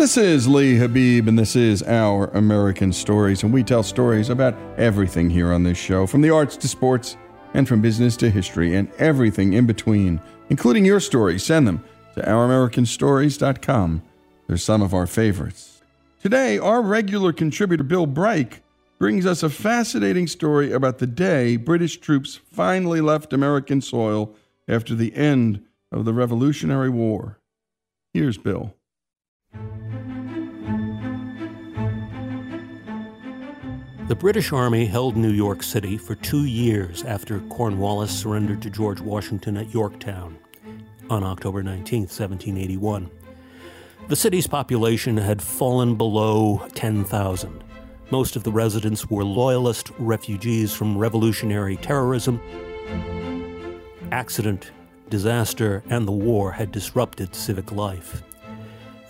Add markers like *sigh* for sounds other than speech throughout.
This is Lee Habib, and this is Our American Stories. And we tell stories about everything here on this show from the arts to sports, and from business to history, and everything in between, including your stories. Send them to OurAmericanStories.com. They're some of our favorites. Today, our regular contributor, Bill Bryk, brings us a fascinating story about the day British troops finally left American soil after the end of the Revolutionary War. Here's Bill. The British Army held New York City for two years after Cornwallis surrendered to George Washington at Yorktown on October 19, 1781. The city's population had fallen below 10,000. Most of the residents were Loyalist refugees from revolutionary terrorism. Accident, disaster, and the war had disrupted civic life.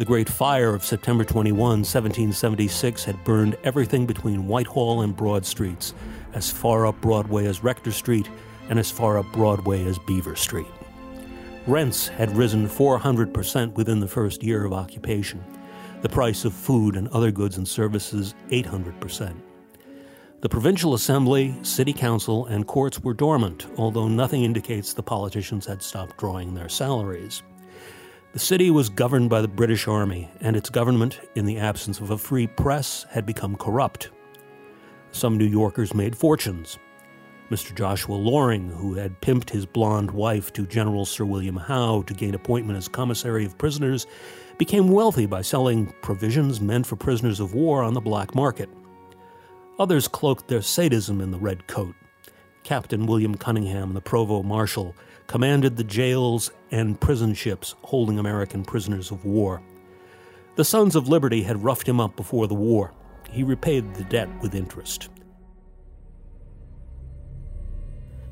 The Great Fire of September 21, 1776, had burned everything between Whitehall and Broad Streets, as far up Broadway as Rector Street and as far up Broadway as Beaver Street. Rents had risen 400% within the first year of occupation, the price of food and other goods and services 800%. The Provincial Assembly, City Council, and courts were dormant, although nothing indicates the politicians had stopped drawing their salaries. The city was governed by the British Army, and its government, in the absence of a free press, had become corrupt. Some New Yorkers made fortunes. Mr. Joshua Loring, who had pimped his blonde wife to General Sir William Howe to gain appointment as commissary of prisoners, became wealthy by selling provisions meant for prisoners of war on the black market. Others cloaked their sadism in the red coat. Captain William Cunningham, the provost marshal, commanded the jails and prison ships holding American prisoners of war. The Sons of Liberty had roughed him up before the war. He repaid the debt with interest.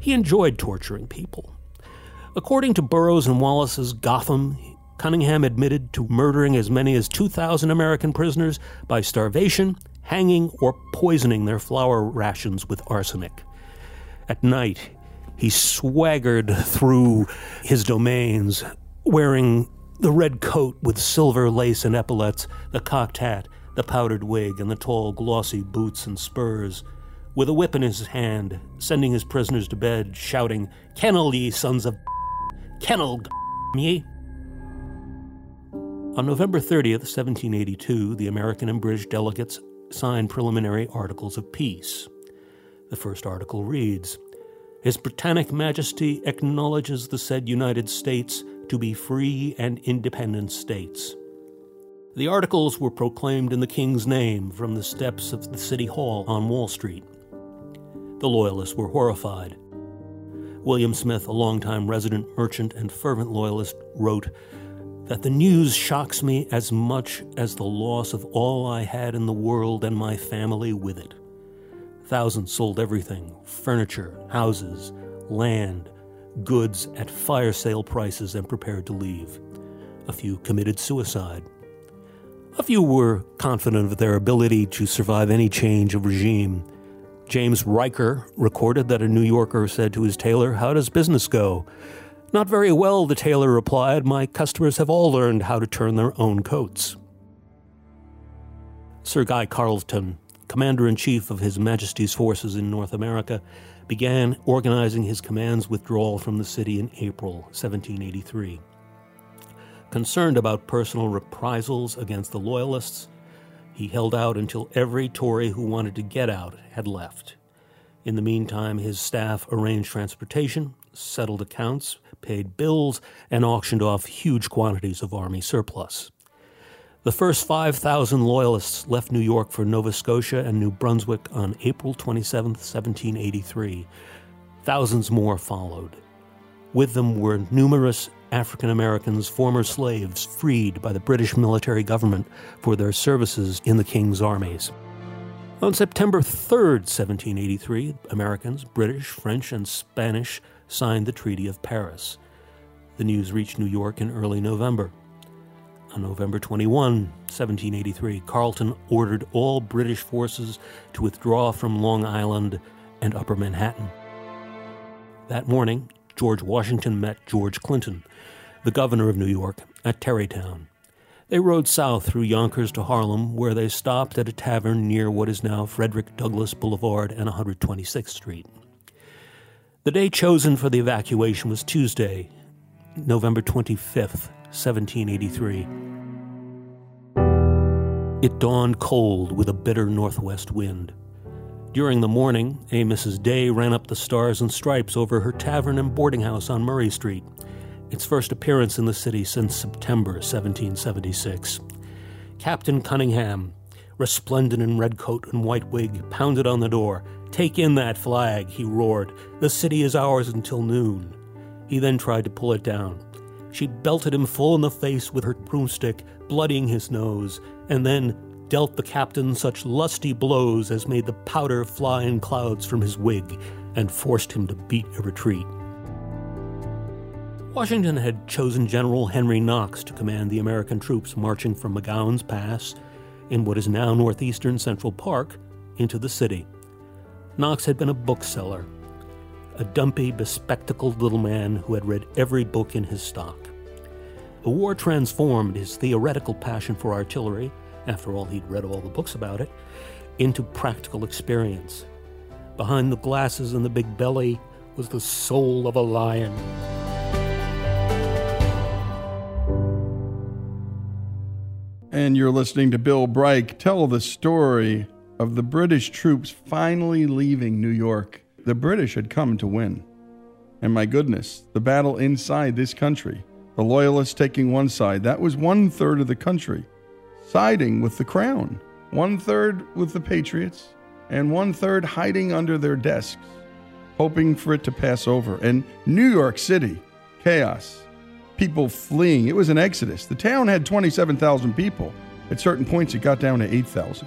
He enjoyed torturing people. According to Burrows and Wallace's Gotham, Cunningham admitted to murdering as many as 2,000 American prisoners by starvation, hanging, or poisoning their flour rations with arsenic. At night, he swaggered through his domains wearing the red coat with silver lace and epaulets, the cocked hat, the powdered wig, and the tall, glossy boots and spurs, with a whip in his hand, sending his prisoners to bed, shouting, Kennel, ye sons of *laughs* kennel, *laughs* ye! On November 30th, 1782, the American and British delegates signed preliminary articles of peace. The first article reads His Britannic Majesty acknowledges the said United States to be free and independent states. The articles were proclaimed in the King's name from the steps of the City Hall on Wall Street. The Loyalists were horrified. William Smith, a longtime resident merchant and fervent Loyalist, wrote that the news shocks me as much as the loss of all I had in the world and my family with it. Thousands sold everything furniture, houses, land, goods at fire sale prices and prepared to leave. A few committed suicide. A few were confident of their ability to survive any change of regime. James Riker recorded that a New Yorker said to his tailor, How does business go? Not very well, the tailor replied. My customers have all learned how to turn their own coats. Sir Guy Carleton, commander in chief of His Majesty's forces in North America, began organizing his command's withdrawal from the city in April 1783. Concerned about personal reprisals against the Loyalists, he held out until every Tory who wanted to get out had left. In the meantime, his staff arranged transportation, settled accounts, paid bills, and auctioned off huge quantities of Army surplus. The first 5,000 Loyalists left New York for Nova Scotia and New Brunswick on April 27, 1783. Thousands more followed. With them were numerous African Americans, former slaves, freed by the British military government for their services in the King's armies. On September 3, 1783, Americans, British, French, and Spanish signed the Treaty of Paris. The news reached New York in early November. On November 21, 1783, Carleton ordered all British forces to withdraw from Long Island and Upper Manhattan. That morning, George Washington met George Clinton, the governor of New York, at Tarrytown. They rode south through Yonkers to Harlem, where they stopped at a tavern near what is now Frederick Douglass Boulevard and 126th Street. The day chosen for the evacuation was Tuesday, November 25th, 1783. It dawned cold with a bitter northwest wind. During the morning, a Mrs. Day ran up the stars and stripes over her tavern and boarding house on Murray Street, its first appearance in the city since September 1776. Captain Cunningham, resplendent in red coat and white wig, pounded on the door. Take in that flag, he roared. The city is ours until noon. He then tried to pull it down. She belted him full in the face with her broomstick, bloodying his nose, and then dealt the captain such lusty blows as made the powder fly in clouds from his wig and forced him to beat a retreat. Washington had chosen General Henry Knox to command the American troops marching from McGowan's Pass in what is now northeastern Central Park into the city. Knox had been a bookseller a dumpy, bespectacled little man who had read every book in his stock. The war transformed his theoretical passion for artillery, after all, he'd read all the books about it, into practical experience. Behind the glasses and the big belly was the soul of a lion. And you're listening to Bill Bright tell the story of the British troops finally leaving New York the British had come to win. And my goodness, the battle inside this country the Loyalists taking one side. That was one third of the country siding with the crown, one third with the Patriots, and one third hiding under their desks, hoping for it to pass over. And New York City, chaos, people fleeing. It was an exodus. The town had 27,000 people. At certain points, it got down to 8,000.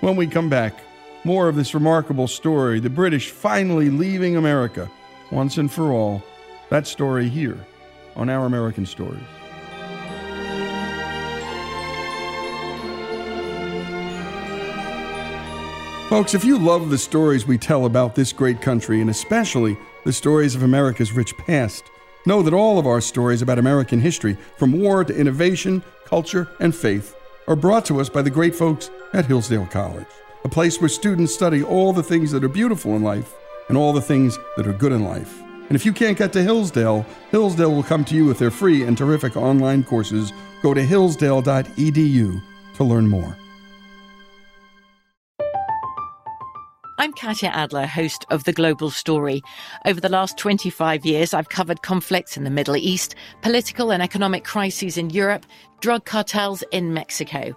When we come back, more of this remarkable story the British finally leaving America once and for all. That story here on Our American Stories. Folks, if you love the stories we tell about this great country, and especially the stories of America's rich past, know that all of our stories about American history, from war to innovation, culture, and faith, are brought to us by the great folks at Hillsdale College, a place where students study all the things that are beautiful in life and all the things that are good in life. And if you can't get to Hillsdale, Hillsdale will come to you with their free and terrific online courses. Go to hillsdale.edu to learn more. I'm Katya Adler, host of The Global Story. Over the last 25 years, I've covered conflicts in the Middle East, political and economic crises in Europe, drug cartels in Mexico.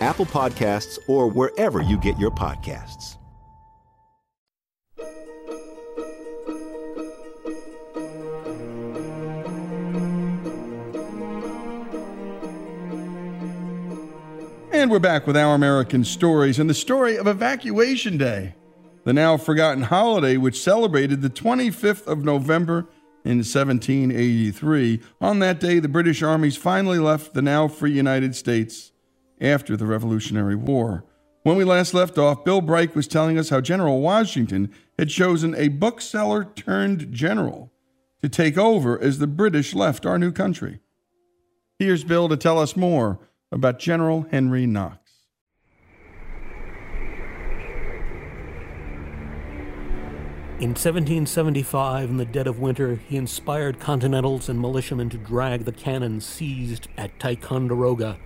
Apple Podcasts, or wherever you get your podcasts. And we're back with Our American Stories and the story of Evacuation Day, the now forgotten holiday which celebrated the 25th of November in 1783. On that day, the British armies finally left the now free United States after the Revolutionary War. When we last left off, Bill Bright was telling us how General Washington had chosen a bookseller turned general to take over as the British left our new country. Here's Bill to tell us more about General Henry Knox. In 1775, in the dead of winter, he inspired Continentals and militiamen to drag the cannon seized at Ticonderoga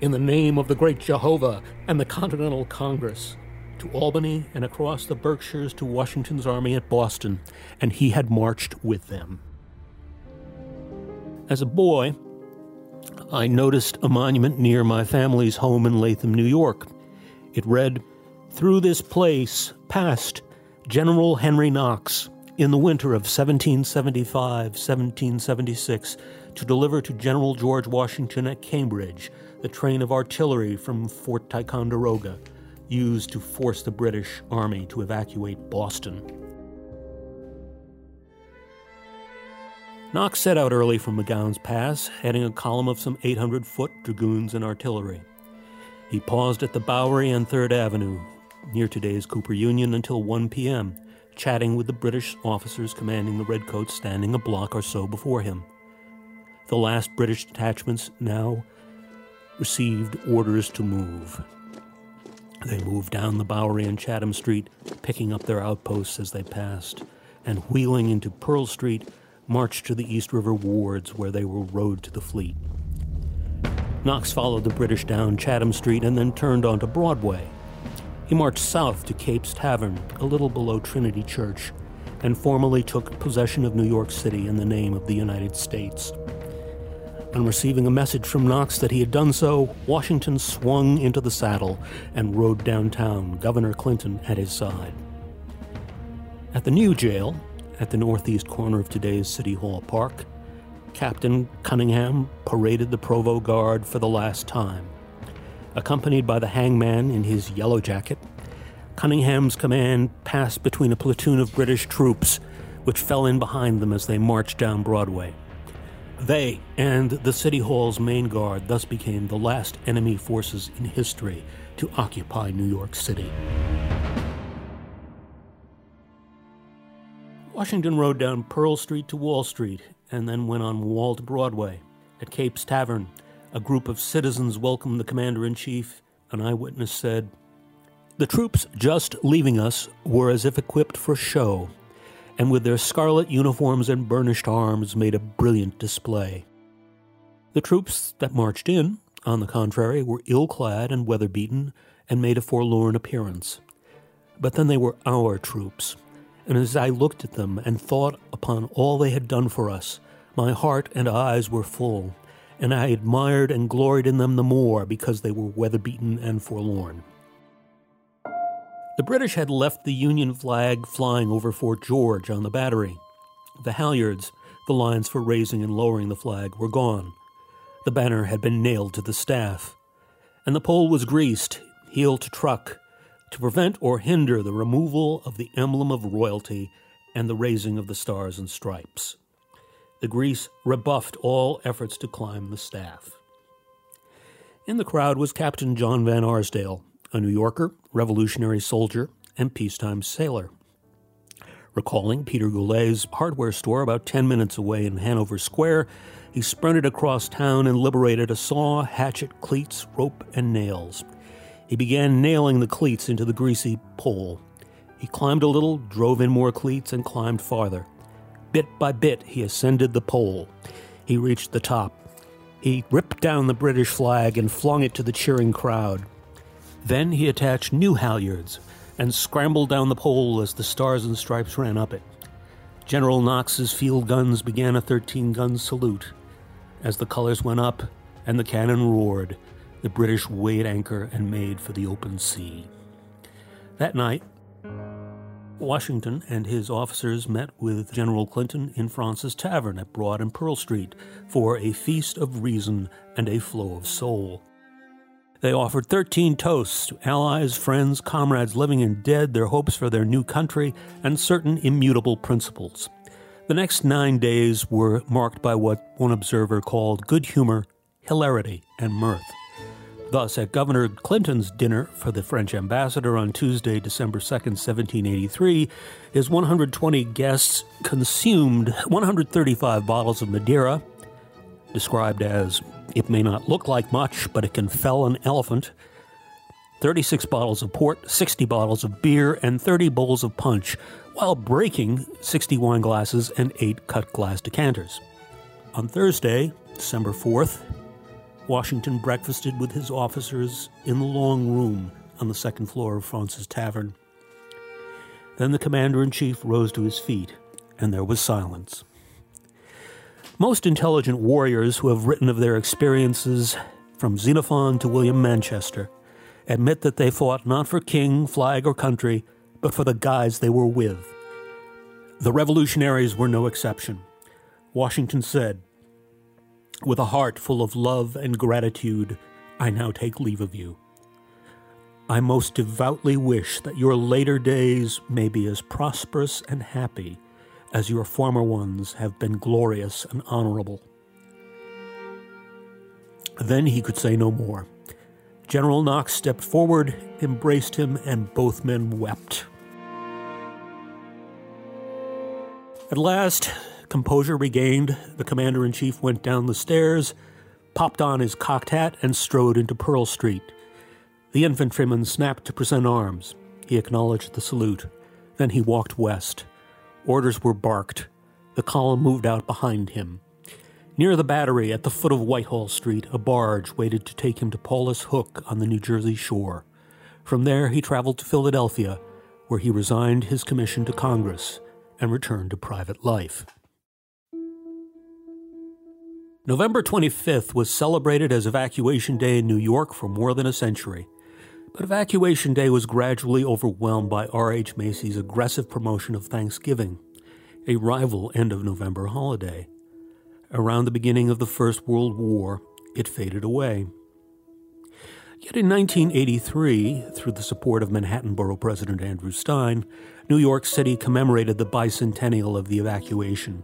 in the name of the great Jehovah and the Continental Congress to Albany and across the Berkshires to Washington's army at Boston, and he had marched with them. As a boy, I noticed a monument near my family's home in Latham, New York. It read, Through this place passed General Henry Knox, in the winter of 1775 1776, to deliver to General George Washington at Cambridge the train of artillery from Fort Ticonderoga, used to force the British Army to evacuate Boston. Knox set out early from McGowan's Pass, heading a column of some 800 foot dragoons and artillery. He paused at the Bowery and Third Avenue, near today's Cooper Union until 1 p.m., chatting with the British officers commanding the Redcoats standing a block or so before him. The last British detachments now received orders to move. They moved down the Bowery and Chatham Street, picking up their outposts as they passed, and wheeling into Pearl Street, marched to the East River wards where they were rowed to the fleet. Knox followed the British down Chatham Street and then turned onto Broadway, he marched south to Cape's Tavern, a little below Trinity Church, and formally took possession of New York City in the name of the United States. On receiving a message from Knox that he had done so, Washington swung into the saddle and rode downtown, Governor Clinton at his side. At the new jail, at the northeast corner of today's City Hall Park, Captain Cunningham paraded the Provost Guard for the last time. Accompanied by the hangman in his yellow jacket, Cunningham's command passed between a platoon of British troops, which fell in behind them as they marched down Broadway. They and the City Hall's main guard thus became the last enemy forces in history to occupy New York City. Washington rode down Pearl Street to Wall Street and then went on Wall to Broadway. At Cape's Tavern, a group of citizens welcomed the commander in chief. An eyewitness said, The troops just leaving us were as if equipped for show, and with their scarlet uniforms and burnished arms made a brilliant display. The troops that marched in, on the contrary, were ill clad and weather beaten and made a forlorn appearance. But then they were our troops, and as I looked at them and thought upon all they had done for us, my heart and eyes were full, and I admired and gloried in them the more because they were weather beaten and forlorn. The British had left the Union flag flying over Fort George on the battery. The halyards, the lines for raising and lowering the flag, were gone. The banner had been nailed to the staff, and the pole was greased, heel to truck, to prevent or hinder the removal of the emblem of royalty and the raising of the stars and stripes. The grease rebuffed all efforts to climb the staff. In the crowd was Captain John Van Arsdale, a New Yorker, revolutionary soldier, and peacetime sailor. Recalling Peter Goelet's hardware store about 10 minutes away in Hanover Square, he sprinted across town and liberated a saw, hatchet, cleats, rope, and nails. He began nailing the cleats into the greasy pole. He climbed a little, drove in more cleats, and climbed farther. Bit by bit, he ascended the pole. He reached the top. He ripped down the British flag and flung it to the cheering crowd. Then he attached new halyards and scrambled down the pole as the stars and stripes ran up it. General Knox's field guns began a 13 gun salute. As the colors went up and the cannon roared, the British weighed anchor and made for the open sea. That night, Washington and his officers met with General Clinton in Fraunces Tavern at Broad and Pearl Street for a feast of reason and a flow of soul. They offered 13 toasts to allies, friends, comrades living and dead, their hopes for their new country, and certain immutable principles. The next nine days were marked by what one observer called good humor, hilarity, and mirth. Thus, at Governor Clinton's dinner for the French ambassador on Tuesday, December 2, 1783, his 120 guests consumed 135 bottles of Madeira, described as it may not look like much, but it can fell an elephant, 36 bottles of port, 60 bottles of beer, and 30 bowls of punch, while breaking 60 wine glasses and 8 cut glass decanters. On Thursday, December 4th, Washington breakfasted with his officers in the long room on the second floor of Fraunces Tavern. Then the commander in chief rose to his feet, and there was silence. Most intelligent warriors who have written of their experiences, from Xenophon to William Manchester, admit that they fought not for king, flag, or country, but for the guys they were with. The revolutionaries were no exception. Washington said, With a heart full of love and gratitude, I now take leave of you. I most devoutly wish that your later days may be as prosperous and happy as your former ones have been glorious and honorable. Then he could say no more. General Knox stepped forward, embraced him, and both men wept. At last, composure regained, the commander in chief went down the stairs, popped on his cocked hat, and strode into Pearl Street. The infantryman snapped to present arms. He acknowledged the salute. Then he walked west. Orders were barked. The column moved out behind him. Near the battery at the foot of Whitehall Street, a barge waited to take him to Paulus Hook on the New Jersey shore. From there, he traveled to Philadelphia, where he resigned his commission to Congress and returned to private life. November 25th was celebrated as Evacuation Day in New York for more than a century. But Evacuation Day was gradually overwhelmed by R.H. Macy's aggressive promotion of Thanksgiving, a rival end of November holiday. Around the beginning of the First World War, it faded away. Yet in 1983, through the support of Manhattan Borough President Andrew Stein, New York City commemorated the bicentennial of the evacuation.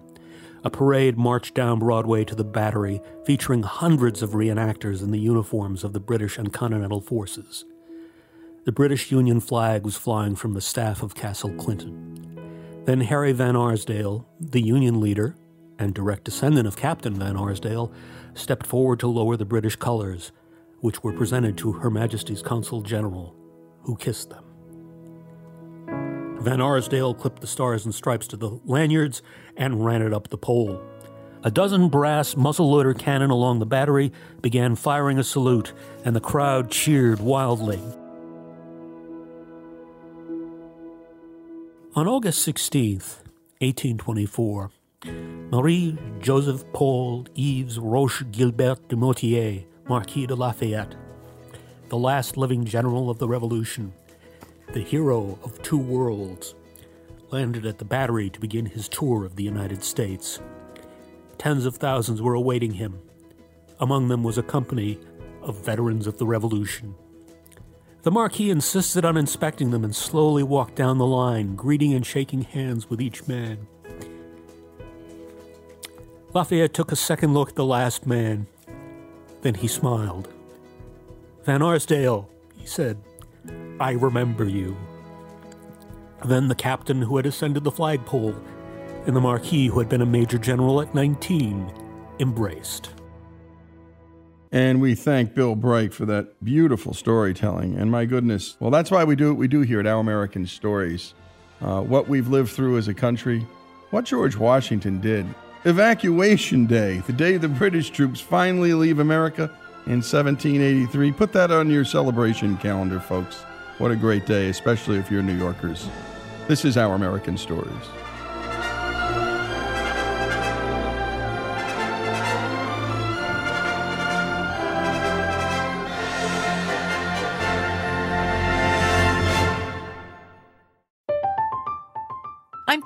A parade marched down Broadway to the Battery, featuring hundreds of reenactors in the uniforms of the British and Continental forces. The British Union flag was flying from the staff of Castle Clinton. Then Harry Van Arsdale, the Union leader and direct descendant of Captain Van Arsdale, stepped forward to lower the British colors, which were presented to Her Majesty's Consul General, who kissed them. Van Arsdale clipped the stars and stripes to the lanyards and ran it up the pole. A dozen brass muzzle-loader cannon along the battery began firing a salute, and the crowd cheered wildly. On August 16, 1824, Marie Joseph Paul Yves Roche Gilbert de Motier, Marquis de Lafayette, the last living general of the Revolution, the hero of two worlds, landed at the Battery to begin his tour of the United States. Tens of thousands were awaiting him. Among them was a company of veterans of the Revolution. The Marquis insisted on inspecting them and slowly walked down the line, greeting and shaking hands with each man. Lafayette took a second look at the last man. Then he smiled. Van Arsdale, he said, I remember you. Then the captain who had ascended the flagpole and the Marquis who had been a major general at 19 embraced. And we thank Bill Bright for that beautiful storytelling. And my goodness, well, that's why we do what we do here at Our American Stories. Uh, what we've lived through as a country, what George Washington did. Evacuation Day, the day the British troops finally leave America in 1783. Put that on your celebration calendar, folks. What a great day, especially if you're New Yorkers. This is Our American Stories.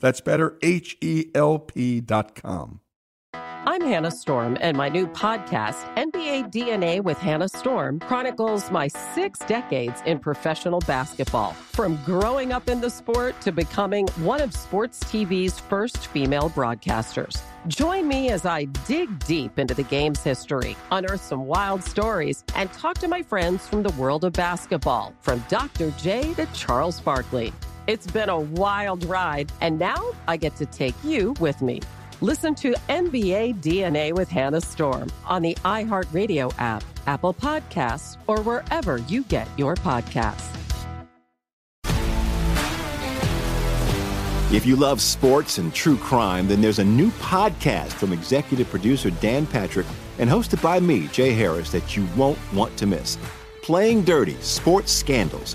That's better, H E L P.com. I'm Hannah Storm, and my new podcast, NBA DNA with Hannah Storm, chronicles my six decades in professional basketball. From growing up in the sport to becoming one of sports TV's first female broadcasters. Join me as I dig deep into the game's history, unearth some wild stories, and talk to my friends from the world of basketball, from Dr. J to Charles Barkley. It's been a wild ride, and now I get to take you with me. Listen to NBA DNA with Hannah Storm on the iHeartRadio app, Apple Podcasts, or wherever you get your podcasts. If you love sports and true crime, then there's a new podcast from executive producer Dan Patrick and hosted by me, Jay Harris, that you won't want to miss. Playing Dirty Sports Scandals.